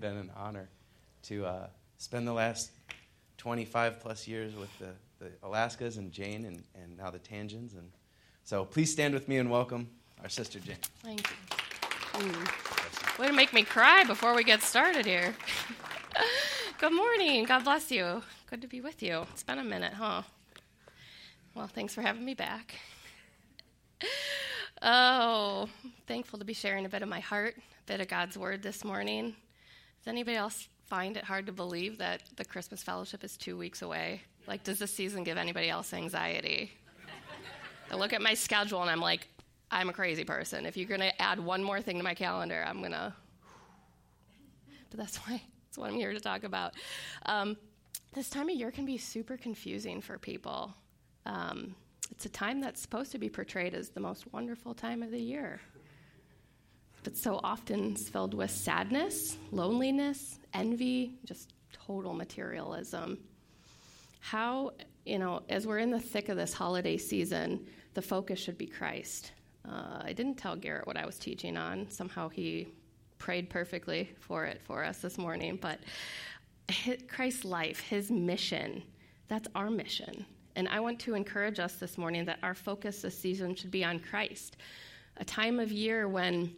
been an honor to uh, spend the last 25 plus years with the, the Alaskas and Jane and, and now the Tangens. And so please stand with me and welcome our sister Jane. Thank you. Ooh. Way to make me cry before we get started here. Good morning. God bless you. Good to be with you. It's been a minute, huh? Well, thanks for having me back. Oh, thankful to be sharing a bit of my heart, a bit of God's word this morning. Does anybody else find it hard to believe that the Christmas fellowship is two weeks away? Like, does this season give anybody else anxiety? I look at my schedule and I'm like, I'm a crazy person. If you're going to add one more thing to my calendar, I'm going to. But that's why that's what I'm here to talk about. Um, this time of year can be super confusing for people. Um, it's a time that's supposed to be portrayed as the most wonderful time of the year. But so often it's filled with sadness, loneliness, envy, just total materialism. How, you know, as we're in the thick of this holiday season, the focus should be Christ. Uh, I didn't tell Garrett what I was teaching on. Somehow he prayed perfectly for it for us this morning. But Christ's life, his mission, that's our mission. And I want to encourage us this morning that our focus this season should be on Christ. A time of year when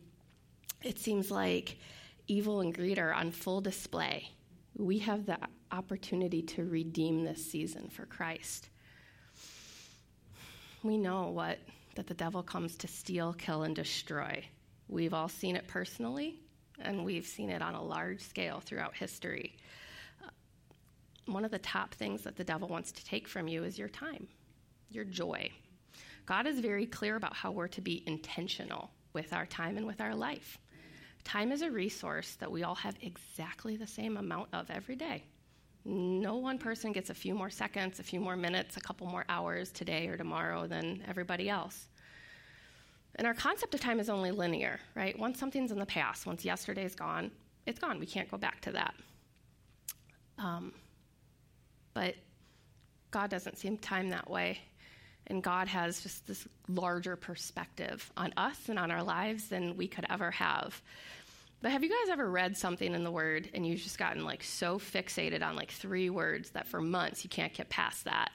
it seems like evil and greed are on full display. We have the opportunity to redeem this season for Christ. We know what that the devil comes to steal, kill, and destroy. We've all seen it personally, and we've seen it on a large scale throughout history. One of the top things that the devil wants to take from you is your time, your joy. God is very clear about how we're to be intentional with our time and with our life. Time is a resource that we all have exactly the same amount of every day. No one person gets a few more seconds, a few more minutes, a couple more hours today or tomorrow than everybody else. And our concept of time is only linear, right? Once something's in the past, once yesterday's gone, it's gone. We can't go back to that. Um, but God doesn't see time that way. And God has just this larger perspective on us and on our lives than we could ever have. But have you guys ever read something in the Word and you've just gotten like so fixated on like three words that for months you can't get past that?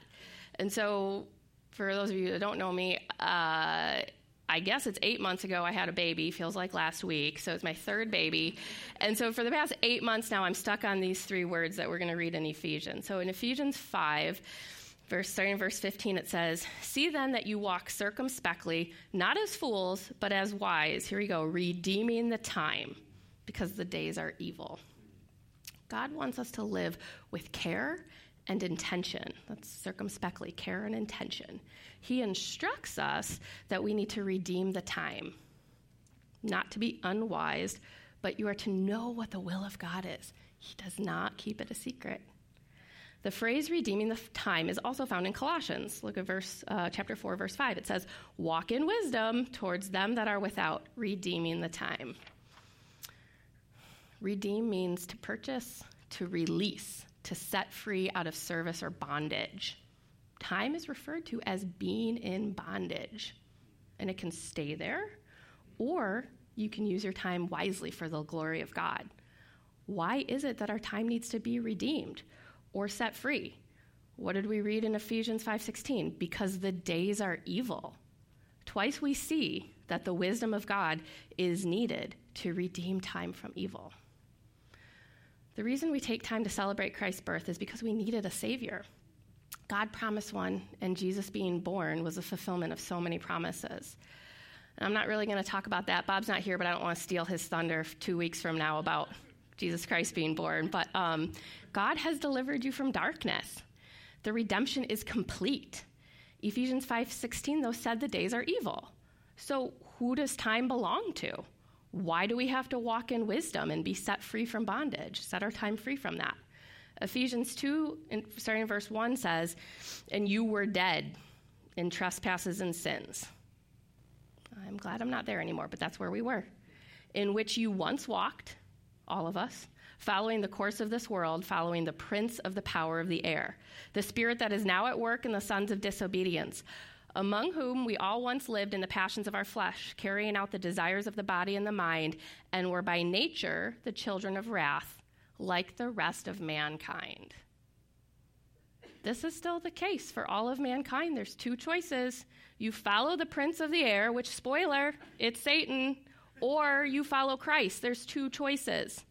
And so, for those of you that don't know me, uh, I guess it's eight months ago I had a baby, feels like last week. So it's my third baby. And so for the past eight months now, I'm stuck on these three words that we're going to read in Ephesians. So in Ephesians 5, verse, starting in verse 15, it says, See then that you walk circumspectly, not as fools, but as wise. Here we go, redeeming the time because the days are evil. God wants us to live with care and intention. That's circumspectly, care and intention. He instructs us that we need to redeem the time, not to be unwise, but you are to know what the will of God is. He does not keep it a secret. The phrase redeeming the time is also found in Colossians. Look at verse uh, chapter 4 verse 5. It says, "Walk in wisdom towards them that are without, redeeming the time." Redeem means to purchase, to release, to set free out of service or bondage. Time is referred to as being in bondage, and it can stay there, or you can use your time wisely for the glory of God. Why is it that our time needs to be redeemed or set free? What did we read in Ephesians 5:16? Because the days are evil. Twice we see that the wisdom of God is needed to redeem time from evil. The reason we take time to celebrate Christ's birth is because we needed a Savior. God promised one, and Jesus being born was a fulfillment of so many promises. And I'm not really going to talk about that. Bob's not here, but I don't want to steal his thunder two weeks from now about Jesus Christ being born. But um, God has delivered you from darkness. The redemption is complete. Ephesians 5:16 though said the days are evil. So who does time belong to? Why do we have to walk in wisdom and be set free from bondage? Set our time free from that. Ephesians 2, starting in verse 1 says, And you were dead in trespasses and sins. I'm glad I'm not there anymore, but that's where we were. In which you once walked, all of us, following the course of this world, following the prince of the power of the air, the spirit that is now at work in the sons of disobedience among whom we all once lived in the passions of our flesh, carrying out the desires of the body and the mind, and were by nature the children of wrath, like the rest of mankind. This is still the case for all of mankind. There's two choices. You follow the prince of the air, which, spoiler, it's Satan, or you follow Christ. There's two choices.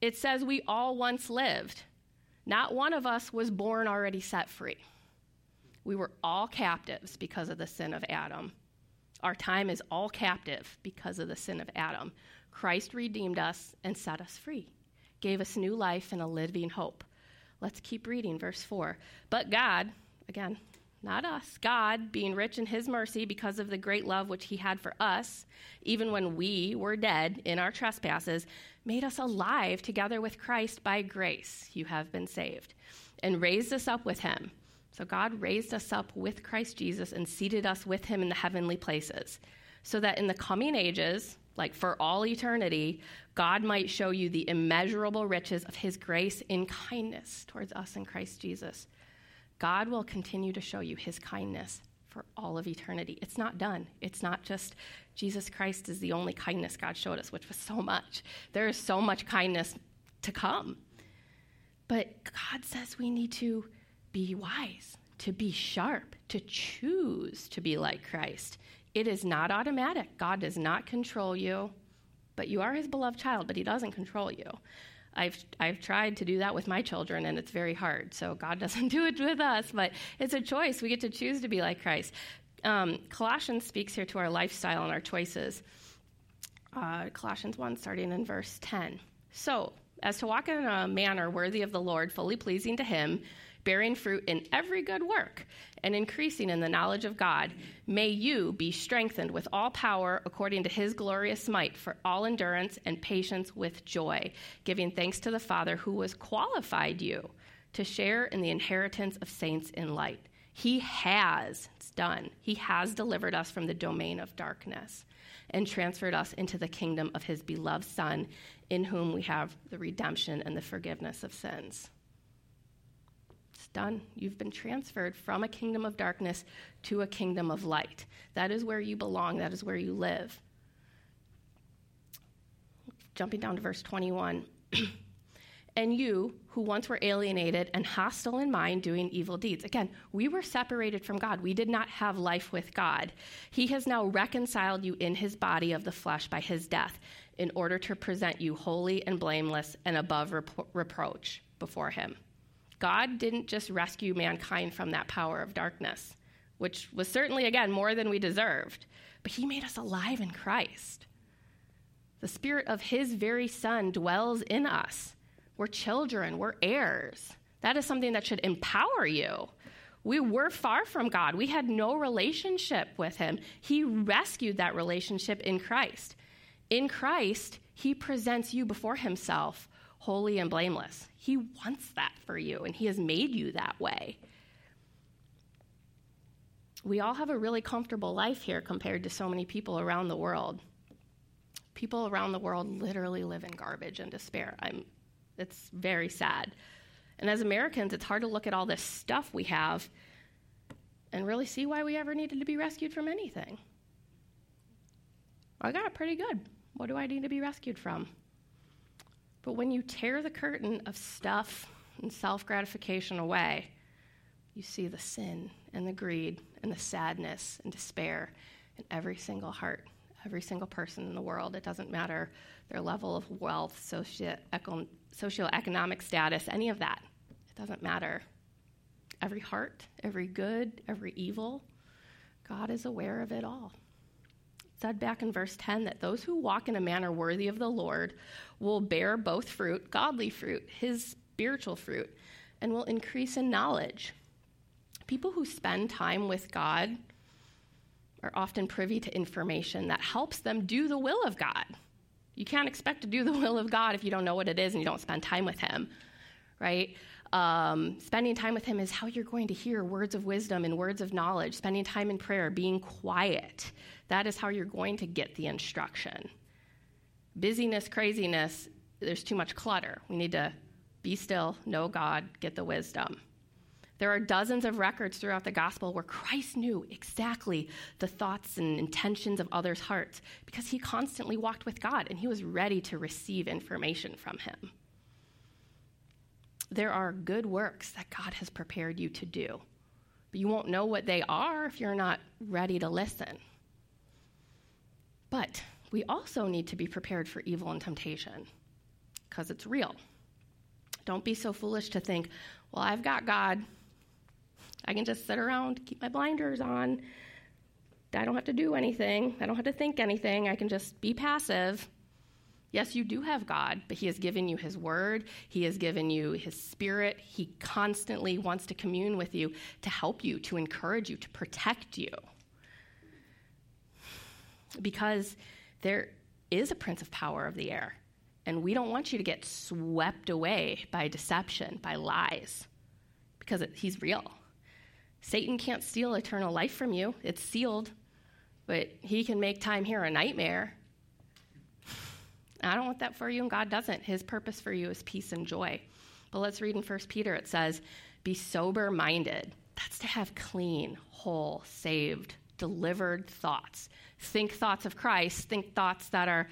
It says we all once lived. Not one of us was born already set free. We were all captives because of the sin of Adam. Our time is all captive because of the sin of Adam. Christ redeemed us and set us free, gave us new life and a living hope. Let's keep reading, verse 4. But God, again, not us, God, being rich in his mercy because of the great love which he had for us, even when we were dead in our trespasses, made us alive together with Christ by grace. You have been saved, and raised us up with him. So God raised us up with Christ Jesus and seated us with him in the heavenly places, so that in the coming ages, like for all eternity, God might show you the immeasurable riches of his grace in kindness towards us in Christ Jesus. God will continue to show you his kindness for all of eternity. It's not done. It's not just Jesus Christ is the only kindness God showed us, which was so much. There is so much kindness to come. But God says we need to be wise, to be sharp, to choose to be like Christ. It is not automatic. God does not control you, but you are his beloved child, but he doesn't control you. I've, I've tried to do that with my children, and it's very hard. So God doesn't do it with us, but it's a choice. We get to choose to be like Christ. Um, Colossians speaks here to our lifestyle and our choices. Uh, Colossians 1, starting in verse 10. So, as to walk in a manner worthy of the Lord, fully pleasing to Him, bearing fruit in every good work, and increasing in the knowledge of God, may you be strengthened with all power according to his glorious might for all endurance and patience with joy, giving thanks to the Father who has qualified you to share in the inheritance of saints in light. He has, it's done, he has delivered us from the domain of darkness and transferred us into the kingdom of his beloved Son, in whom we have the redemption and the forgiveness of sins done. You've been transferred from a kingdom of darkness to a kingdom of light. That is where you belong, that is where you live. Jumping down to verse 21. and you, who once were alienated and hostile in mind, doing evil deeds. Again, we were separated from God. We did not have life with God. He has now reconciled you in his body of the flesh by his death, in order to present you holy and blameless and above repro- reproach before him. God didn't just rescue mankind from that power of darkness, which was certainly, again, more than we deserved, but He made us alive in Christ. The Spirit of His very Son dwells in us. We're children, we're heirs. That is something that should empower you. We were far from God. We had no relationship with Him. He rescued that relationship in Christ. In Christ, He presents you before Himself holy and blameless. He wants that for you, and He has made you that way. We all have a really comfortable life here compared to so many people around the world. People around the world literally live in garbage and despair. I'm, it's very sad. And as Americans, it's hard to look at all this stuff we have and really see why we ever needed to be rescued from anything. I got it pretty good. What do I need to be rescued from? But when you tear the curtain of stuff and self gratification away, you see the sin and the greed and the sadness and despair in every single heart, every single person in the world. It doesn't matter their level of wealth, socio- socioeconomic status, any of that. It doesn't matter. Every heart, every good, every evil, God is aware of it all said back in verse 10 that those who walk in a manner worthy of the Lord will bear both fruit, godly fruit, his spiritual fruit, and will increase in knowledge. People who spend time with God are often privy to information that helps them do the will of God. You can't expect to do the will of God if you don't know what it is and you don't spend time with Him, right? Um, spending time with Him is how you're going to hear words of wisdom and words of knowledge. Spending time in prayer, being quiet, that is how you're going to get the instruction. Busyness, craziness, there's too much clutter. We need to be still, know God, get the wisdom. There are dozens of records throughout the gospel where Christ knew exactly the thoughts and intentions of others' hearts because he constantly walked with God and he was ready to receive information from him. There are good works that God has prepared you to do, but you won't know what they are if you're not ready to listen. But we also need to be prepared for evil and temptation because it's real. Don't be so foolish to think, well, I've got God. I can just sit around, keep my blinders on. I don't have to do anything. I don't have to think anything. I can just be passive. Yes, you do have God, but He has given you His Word. He has given you His Spirit. He constantly wants to commune with you to help you, to encourage you, to protect you. Because there is a prince of power of the air, and we don't want you to get swept away by deception, by lies, because it, he's real. Satan can't steal eternal life from you, it's sealed, but he can make time here a nightmare. I don't want that for you, and God doesn't. His purpose for you is peace and joy. But let's read in 1 Peter it says, Be sober minded. That's to have clean, whole, saved, delivered thoughts. Think thoughts of Christ, think thoughts that are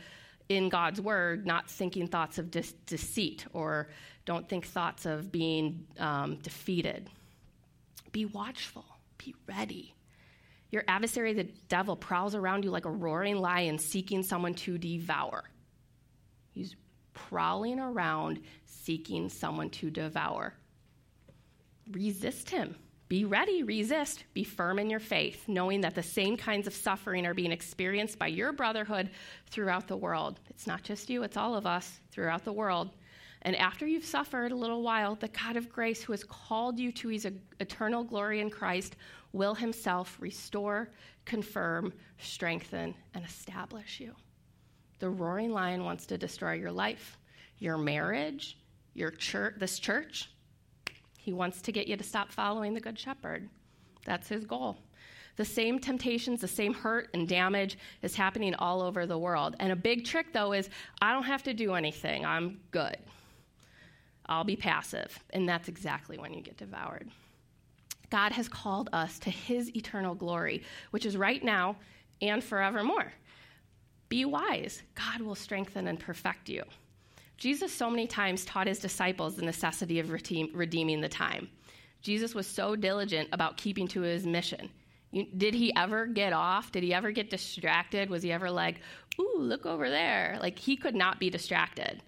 in God's word, not thinking thoughts of de- deceit or don't think thoughts of being um, defeated. Be watchful, be ready. Your adversary, the devil, prowls around you like a roaring lion seeking someone to devour. He's prowling around seeking someone to devour. Resist him. Be ready, resist, be firm in your faith, knowing that the same kinds of suffering are being experienced by your brotherhood throughout the world. It's not just you, it's all of us throughout the world. And after you've suffered a little while, the God of grace, who has called you to his eternal glory in Christ, will himself restore, confirm, strengthen, and establish you. The roaring lion wants to destroy your life, your marriage, your church, this church, he wants to get you to stop following the Good Shepherd. That's his goal. The same temptations, the same hurt and damage is happening all over the world. And a big trick, though, is I don't have to do anything. I'm good. I'll be passive. And that's exactly when you get devoured. God has called us to his eternal glory, which is right now and forevermore. Be wise. God will strengthen and perfect you. Jesus so many times taught his disciples the necessity of redeeming the time. Jesus was so diligent about keeping to his mission. Did he ever get off? Did he ever get distracted? Was he ever like, ooh, look over there? Like, he could not be distracted.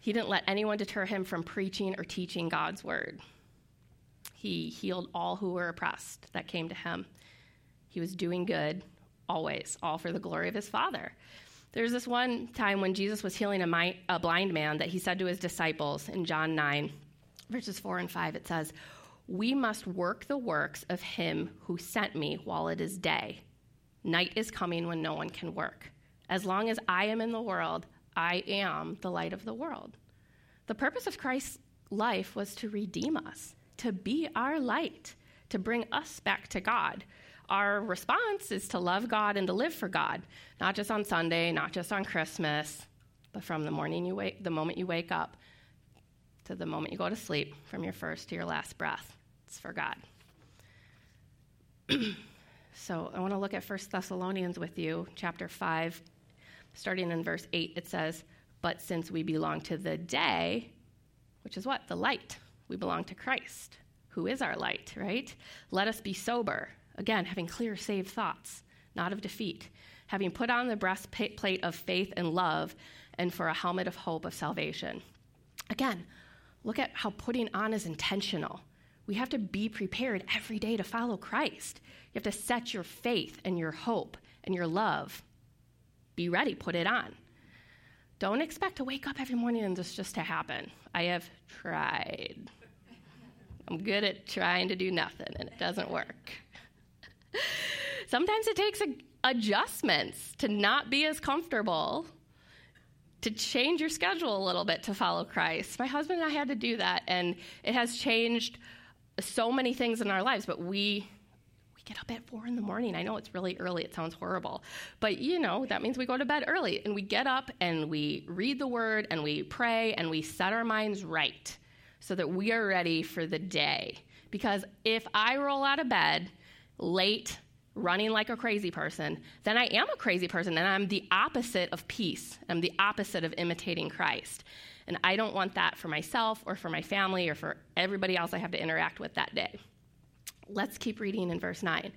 He didn't let anyone deter him from preaching or teaching God's word. He healed all who were oppressed that came to him. He was doing good always, all for the glory of his Father. There's this one time when Jesus was healing a, mi- a blind man that he said to his disciples in John 9, verses 4 and 5. It says, We must work the works of him who sent me while it is day. Night is coming when no one can work. As long as I am in the world, I am the light of the world. The purpose of Christ's life was to redeem us, to be our light, to bring us back to God our response is to love God and to live for God, not just on Sunday, not just on Christmas, but from the morning you wake, the moment you wake up to the moment you go to sleep, from your first to your last breath. It's for God. so I want to look at 1 Thessalonians with you, chapter 5, starting in verse 8. It says, But since we belong to the day, which is what? The light. We belong to Christ, who is our light, right? Let us be sober Again, having clear, saved thoughts, not of defeat. Having put on the breastplate of faith and love, and for a helmet of hope of salvation. Again, look at how putting on is intentional. We have to be prepared every day to follow Christ. You have to set your faith and your hope and your love. Be ready, put it on. Don't expect to wake up every morning and this just to happen. I have tried. I'm good at trying to do nothing, and it doesn't work. Sometimes it takes adjustments to not be as comfortable, to change your schedule a little bit to follow Christ. My husband and I had to do that, and it has changed so many things in our lives, but we we get up at four in the morning. I know it's really early, it sounds horrible. But you know, that means we go to bed early and we get up and we read the word and we pray and we set our minds right so that we are ready for the day Because if I roll out of bed late, running like a crazy person, then I am a crazy person and I'm the opposite of peace. I'm the opposite of imitating Christ. And I don't want that for myself or for my family or for everybody else I have to interact with that day. Let's keep reading in verse 9.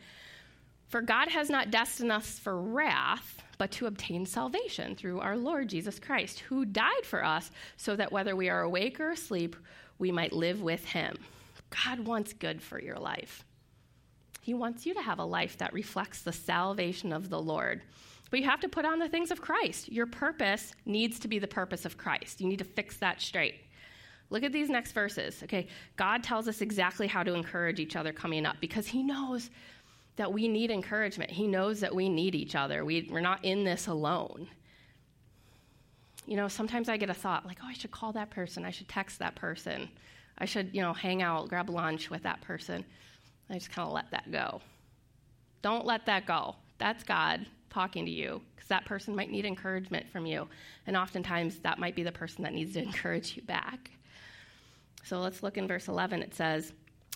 For God has not destined us for wrath, but to obtain salvation through our Lord Jesus Christ, who died for us so that whether we are awake or asleep, we might live with him. God wants good for your life. He wants you to have a life that reflects the salvation of the Lord. But you have to put on the things of Christ. Your purpose needs to be the purpose of Christ. You need to fix that straight. Look at these next verses. Okay, God tells us exactly how to encourage each other coming up because He knows that we need encouragement. He knows that we need each other. We, we're not in this alone. You know, sometimes I get a thought like, oh, I should call that person. I should text that person. I should, you know, hang out, grab lunch with that person. I just kind of let that go. Don't let that go. That's God talking to you because that person might need encouragement from you. And oftentimes that might be the person that needs to encourage you back. So let's look in verse 11. It says,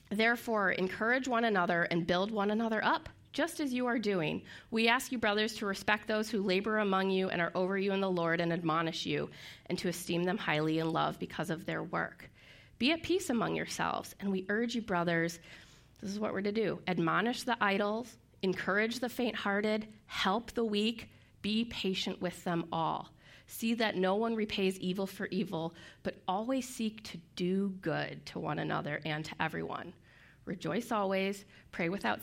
Therefore, encourage one another and build one another up, just as you are doing. We ask you, brothers, to respect those who labor among you and are over you in the Lord and admonish you, and to esteem them highly in love because of their work. Be at peace among yourselves, and we urge you, brothers, this is what we're to do admonish the idols, encourage the faint hearted, help the weak, be patient with them all. See that no one repays evil for evil, but always seek to do good to one another and to everyone. Rejoice always, pray without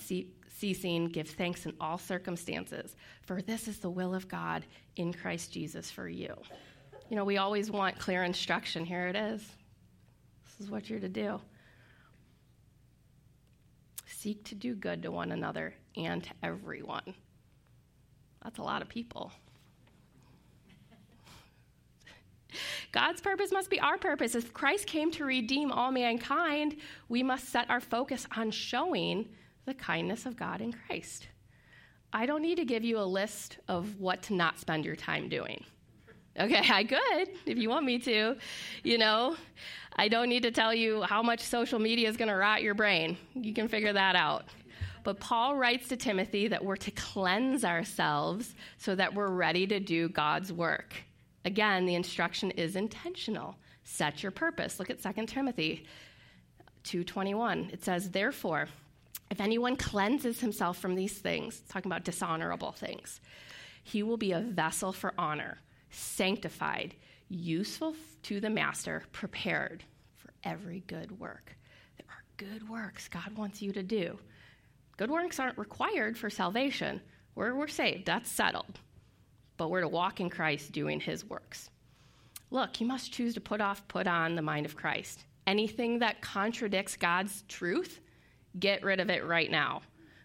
ceasing, give thanks in all circumstances, for this is the will of God in Christ Jesus for you. You know, we always want clear instruction. Here it is. This is what you're to do. Seek to do good to one another and to everyone. That's a lot of people. God's purpose must be our purpose. If Christ came to redeem all mankind, we must set our focus on showing the kindness of God in Christ. I don't need to give you a list of what to not spend your time doing. Okay, I could if you want me to. You know, I don't need to tell you how much social media is going to rot your brain. You can figure that out. But Paul writes to Timothy that we're to cleanse ourselves so that we're ready to do God's work. Again, the instruction is intentional. Set your purpose. Look at 2 Timothy 2:21. It says, "Therefore, if anyone cleanses himself from these things, talking about dishonorable things, he will be a vessel for honor, sanctified, useful to the master, prepared for every good work." There are good works God wants you to do. Good works aren't required for salvation. We're, we're saved, that's settled but we're to walk in Christ doing his works. Look, you must choose to put off, put on the mind of Christ. Anything that contradicts God's truth, get rid of it right now.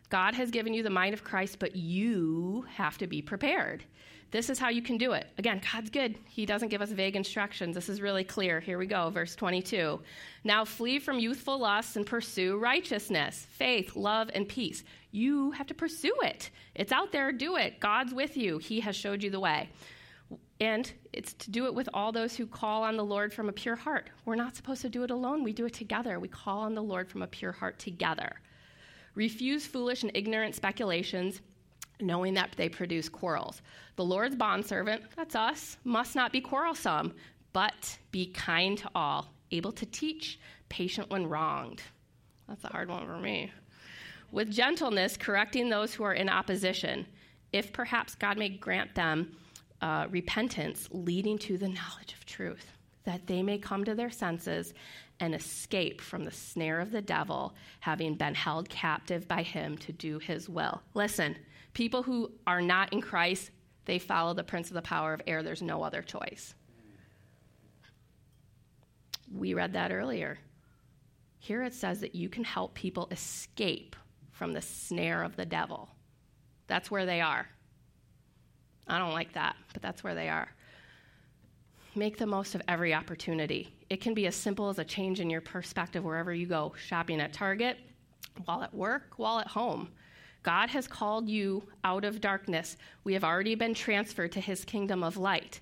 God has given you the mind of Christ, but you have to be prepared. This is how you can do it. Again, God's good. He doesn't give us vague instructions. This is really clear. Here we go, verse 22. Now flee from youthful lusts and pursue righteousness, faith, love, and peace. You have to pursue it. It's out there, do it. God's with you. He has showed you the way. And it's to do it with all those who call on the Lord from a pure heart. We're not supposed to do it alone, we do it together. We call on the Lord from a pure heart together. Refuse foolish and ignorant speculations knowing that they produce quarrels. The Lord's bondservant, that's us, must not be quarrelsome, but be kind to all, able to teach, patient when wronged. That's a hard one for me. With gentleness, correcting those who are in opposition, if perhaps God may grant them uh, repentance leading to the knowledge of truth, that they may come to their senses and escape from the snare of the devil, having been held captive by him to do his will. Listen, People who are not in Christ, they follow the prince of the power of air. There's no other choice. We read that earlier. Here it says that you can help people escape from the snare of the devil. That's where they are. I don't like that, but that's where they are. Make the most of every opportunity. It can be as simple as a change in your perspective wherever you go shopping at Target, while at work, while at home. God has called you out of darkness. We have already been transferred to his kingdom of light.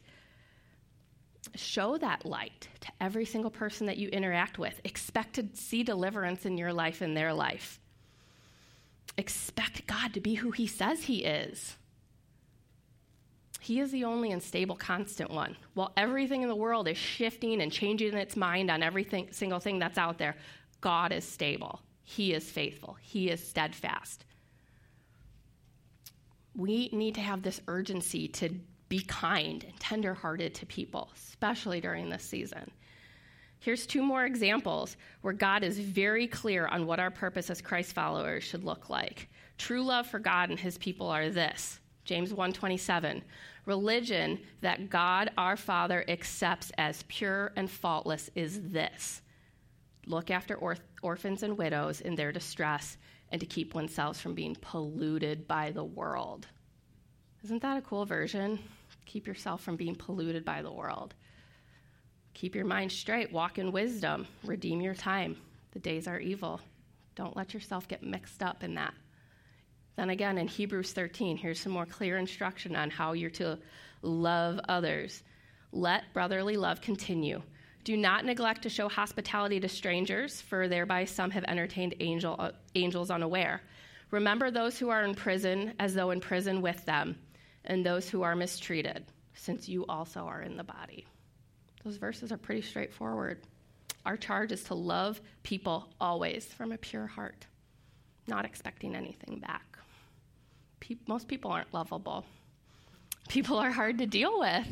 show that light to every single person that you interact with. Expect to see deliverance in your life and their life. Expect God to be who He says He is. He is the only and stable, constant one. While everything in the world is shifting and changing its mind on every single thing that's out there, God is stable. He is faithful. He is steadfast. We need to have this urgency to be kind and tenderhearted to people, especially during this season. Here's two more examples where God is very clear on what our purpose as Christ followers should look like. True love for God and his people are this. James 1:27. Religion that God our Father accepts as pure and faultless is this. Look after or- orphans and widows in their distress and to keep oneself from being polluted by the world. Isn't that a cool version? Keep yourself from being polluted by the world. Keep your mind straight, walk in wisdom, redeem your time. The days are evil. Don't let yourself get mixed up in that. Then again, in Hebrews 13, here's some more clear instruction on how you're to love others. Let brotherly love continue. Do not neglect to show hospitality to strangers, for thereby some have entertained angel, uh, angels unaware. Remember those who are in prison as though in prison with them, and those who are mistreated, since you also are in the body. Those verses are pretty straightforward. Our charge is to love people always from a pure heart, not expecting anything back. Pe- most people aren't lovable, people are hard to deal with.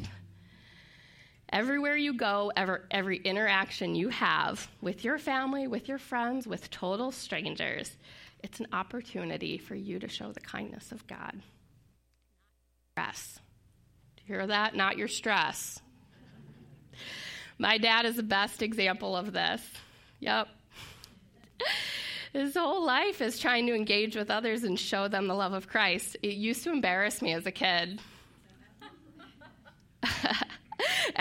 Everywhere you go, ever, every interaction you have with your family, with your friends, with total strangers, it's an opportunity for you to show the kindness of God. Stress. Do you hear that? Not your stress. My dad is the best example of this. Yep. His whole life is trying to engage with others and show them the love of Christ. It used to embarrass me as a kid.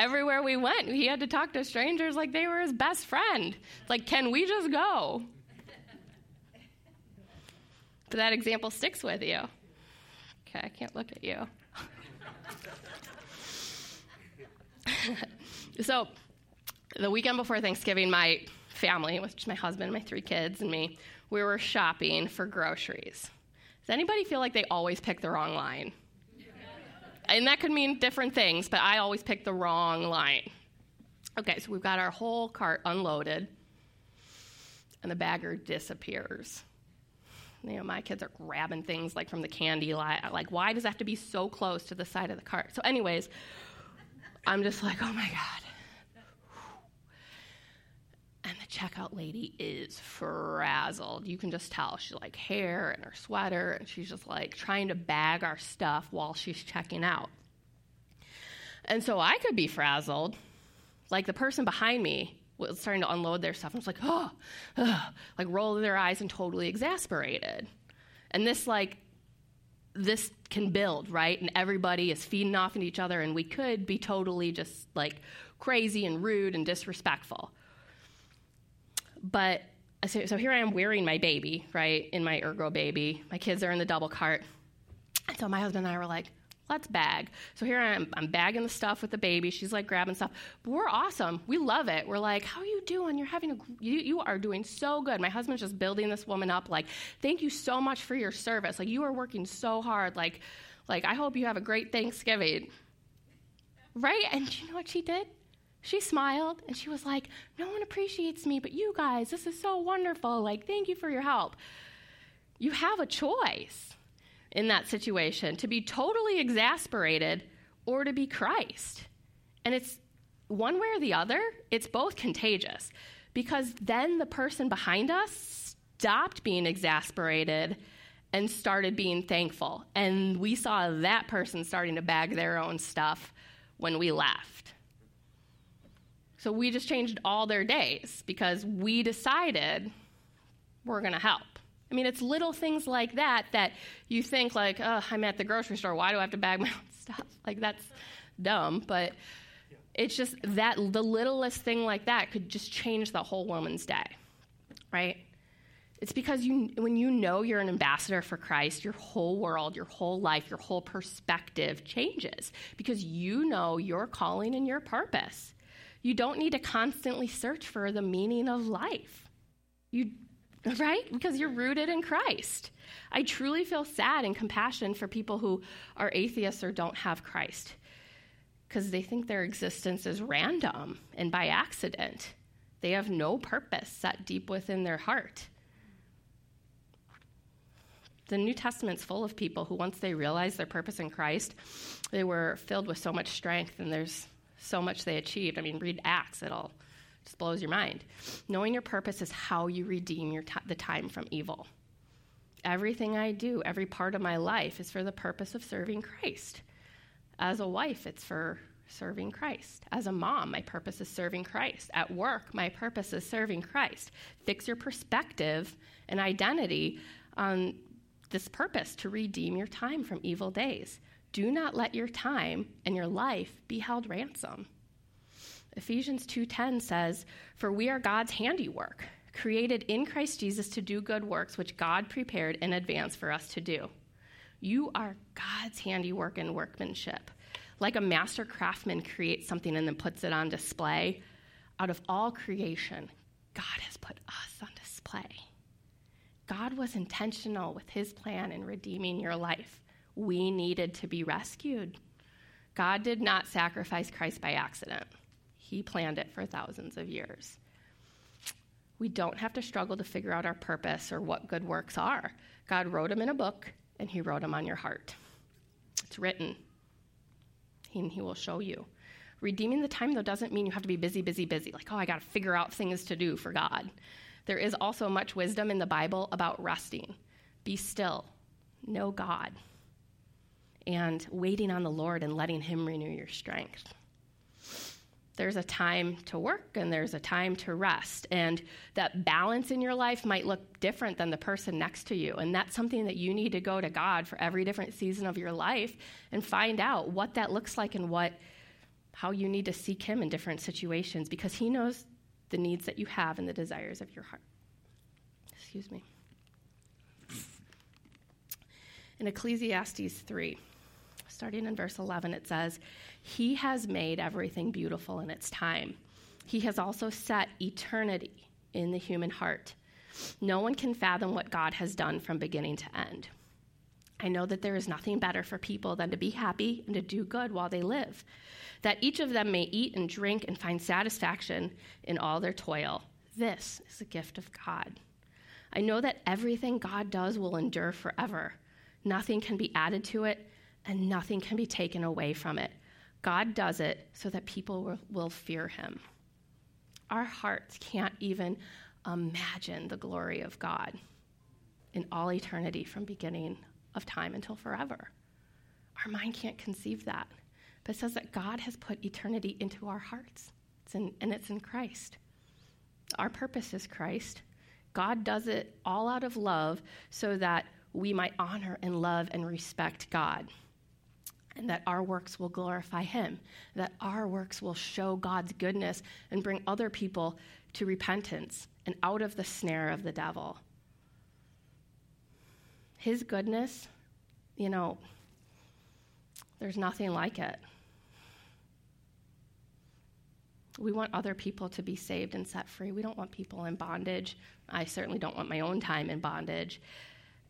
Everywhere we went, he had to talk to strangers like they were his best friend. Like, can we just go? But that example sticks with you. Okay, I can't look at you. so, the weekend before Thanksgiving, my family, which is my husband, my three kids, and me, we were shopping for groceries. Does anybody feel like they always pick the wrong line? And that could mean different things, but I always pick the wrong line. Okay, so we've got our whole cart unloaded, and the bagger disappears. You know, my kids are grabbing things like from the candy line. Like, why does it have to be so close to the side of the cart? So, anyways, I'm just like, oh my God. And the checkout lady is frazzled. You can just tell. She's like hair and her sweater, and she's just like trying to bag our stuff while she's checking out. And so I could be frazzled. Like the person behind me was starting to unload their stuff. I was like, oh, oh, like rolling their eyes and totally exasperated. And this, like, this can build, right? And everybody is feeding off of each other, and we could be totally just like crazy and rude and disrespectful. But so, so here I am wearing my baby, right, in my Ergobaby. My kids are in the double cart. And so my husband and I were like, let's bag. So here I am, I'm bagging the stuff with the baby. She's like grabbing stuff. But we're awesome. We love it. We're like, how are you doing? You're having a, you, you are doing so good. My husband's just building this woman up. Like, thank you so much for your service. Like, you are working so hard. Like, like I hope you have a great Thanksgiving. Right? And you know what she did? She smiled and she was like, No one appreciates me but you guys. This is so wonderful. Like, thank you for your help. You have a choice in that situation to be totally exasperated or to be Christ. And it's one way or the other, it's both contagious because then the person behind us stopped being exasperated and started being thankful. And we saw that person starting to bag their own stuff when we left. So we just changed all their days because we decided we're going to help. I mean, it's little things like that that you think like, oh, I'm at the grocery store. Why do I have to bag my own stuff? Like that's dumb, but it's just that the littlest thing like that could just change the whole woman's day, right? It's because you, when you know you're an ambassador for Christ, your whole world, your whole life, your whole perspective changes because you know your calling and your purpose. You don't need to constantly search for the meaning of life. You, right? Because you're rooted in Christ. I truly feel sad and compassion for people who are atheists or don't have Christ because they think their existence is random and by accident. They have no purpose set deep within their heart. The New Testament's full of people who, once they realized their purpose in Christ, they were filled with so much strength and there's so much they achieved. I mean, read Acts, it'll just blows your mind. Knowing your purpose is how you redeem your t- the time from evil. Everything I do, every part of my life is for the purpose of serving Christ. As a wife, it's for serving Christ. As a mom, my purpose is serving Christ. At work, my purpose is serving Christ. Fix your perspective and identity on this purpose to redeem your time from evil days. Do not let your time and your life be held ransom. Ephesians 2:10 says, "For we are God's handiwork, created in Christ Jesus to do good works which God prepared in advance for us to do." You are God's handiwork and workmanship. Like a master craftsman creates something and then puts it on display, out of all creation, God has put us on display. God was intentional with his plan in redeeming your life. We needed to be rescued. God did not sacrifice Christ by accident, he planned it for thousands of years. We don't have to struggle to figure out our purpose or what good works are. God wrote them in a book, and he wrote them on your heart. It's written, and he will show you. Redeeming the time, though, doesn't mean you have to be busy, busy, busy. Like, oh, I got to figure out things to do for God. There is also much wisdom in the Bible about resting. Be still, know God, and waiting on the Lord and letting Him renew your strength. There's a time to work and there's a time to rest. And that balance in your life might look different than the person next to you. And that's something that you need to go to God for every different season of your life and find out what that looks like and what how you need to seek him in different situations because he knows the needs that you have and the desires of your heart. Excuse me. In Ecclesiastes 3, starting in verse 11, it says, He has made everything beautiful in its time. He has also set eternity in the human heart. No one can fathom what God has done from beginning to end. I know that there is nothing better for people than to be happy and to do good while they live that each of them may eat and drink and find satisfaction in all their toil. This is a gift of God. I know that everything God does will endure forever. Nothing can be added to it, and nothing can be taken away from it. God does it so that people will, fear him. Our hearts can't even imagine the glory of God in all eternity from beginning of time until forever. Our mind can't conceive that but it says that God has put eternity into our hearts, it's in, and it's in Christ. Our purpose is Christ. God does it all out of love so that we might honor and love and respect God. And that our works will glorify Him, that our works will show God's goodness and bring other people to repentance and out of the snare of the devil. His goodness, you know, there's nothing like it. We want other people to be saved and set free. We don't want people in bondage. I certainly don't want my own time in bondage.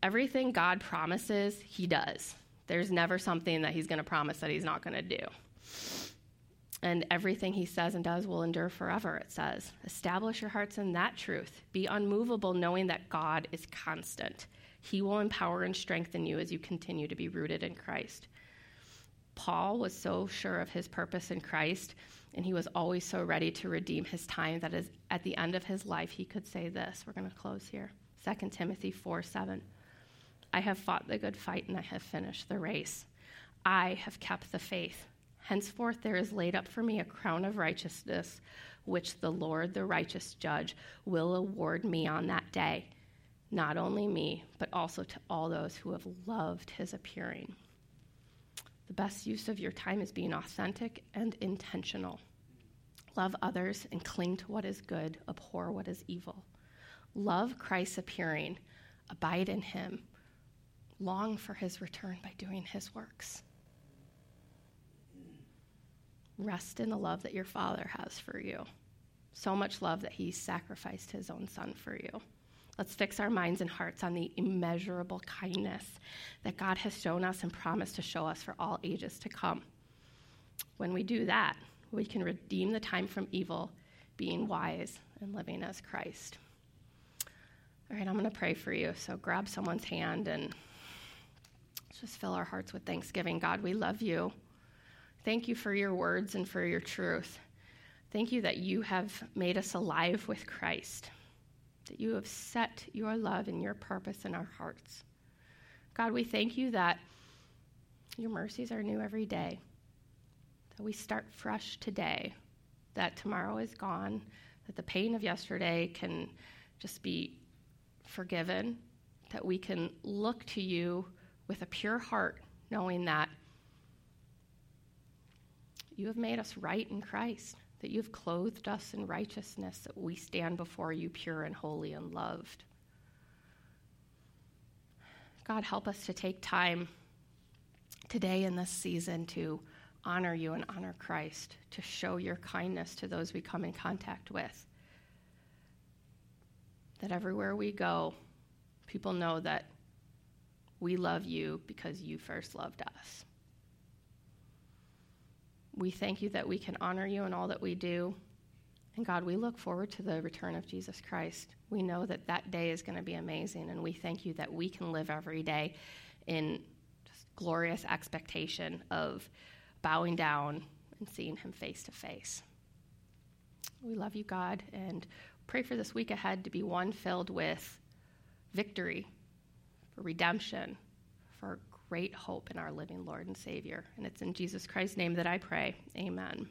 Everything God promises, He does. There's never something that He's going to promise that He's not going to do. And everything He says and does will endure forever, it says. Establish your hearts in that truth. Be unmovable, knowing that God is constant. He will empower and strengthen you as you continue to be rooted in Christ. Paul was so sure of his purpose in Christ, and he was always so ready to redeem his time that is, at the end of his life, he could say this. We're going to close here 2 Timothy 4 7. I have fought the good fight and I have finished the race. I have kept the faith. Henceforth, there is laid up for me a crown of righteousness, which the Lord, the righteous judge, will award me on that day. Not only me, but also to all those who have loved his appearing. The best use of your time is being authentic and intentional. Love others and cling to what is good, abhor what is evil. Love Christ's appearing, abide in him, long for his return by doing his works. Rest in the love that your Father has for you. So much love that he sacrificed his own son for you. Let's fix our minds and hearts on the immeasurable kindness that God has shown us and promised to show us for all ages to come. When we do that, we can redeem the time from evil, being wise and living as Christ. All right, I'm going to pray for you. So grab someone's hand and just fill our hearts with thanksgiving. God, we love you. Thank you for your words and for your truth. Thank you that you have made us alive with Christ, that you have set your love and your purpose in our hearts. God, we thank you that your mercies are new every day, that we start fresh today, that tomorrow is gone, that the pain of yesterday can just be forgiven, that we can look to you with a pure heart, knowing that you have made us right in Christ, that you've clothed us in righteousness, that we stand before you pure and holy and loved. God, help us to take time today in this season to honor you and honor Christ, to show your kindness to those we come in contact with. That everywhere we go, people know that we love you because you first loved us. We thank you that we can honor you in all that we do. And God, we look forward to the return of Jesus Christ. We know that that day is going to be amazing, and we thank you that we can live every day in just glorious expectation of bowing down and seeing him face to face. We love you, God, and pray for this week ahead to be one filled with victory, for redemption, for great hope in our living Lord and Savior. And it's in Jesus Christ's name that I pray. Amen.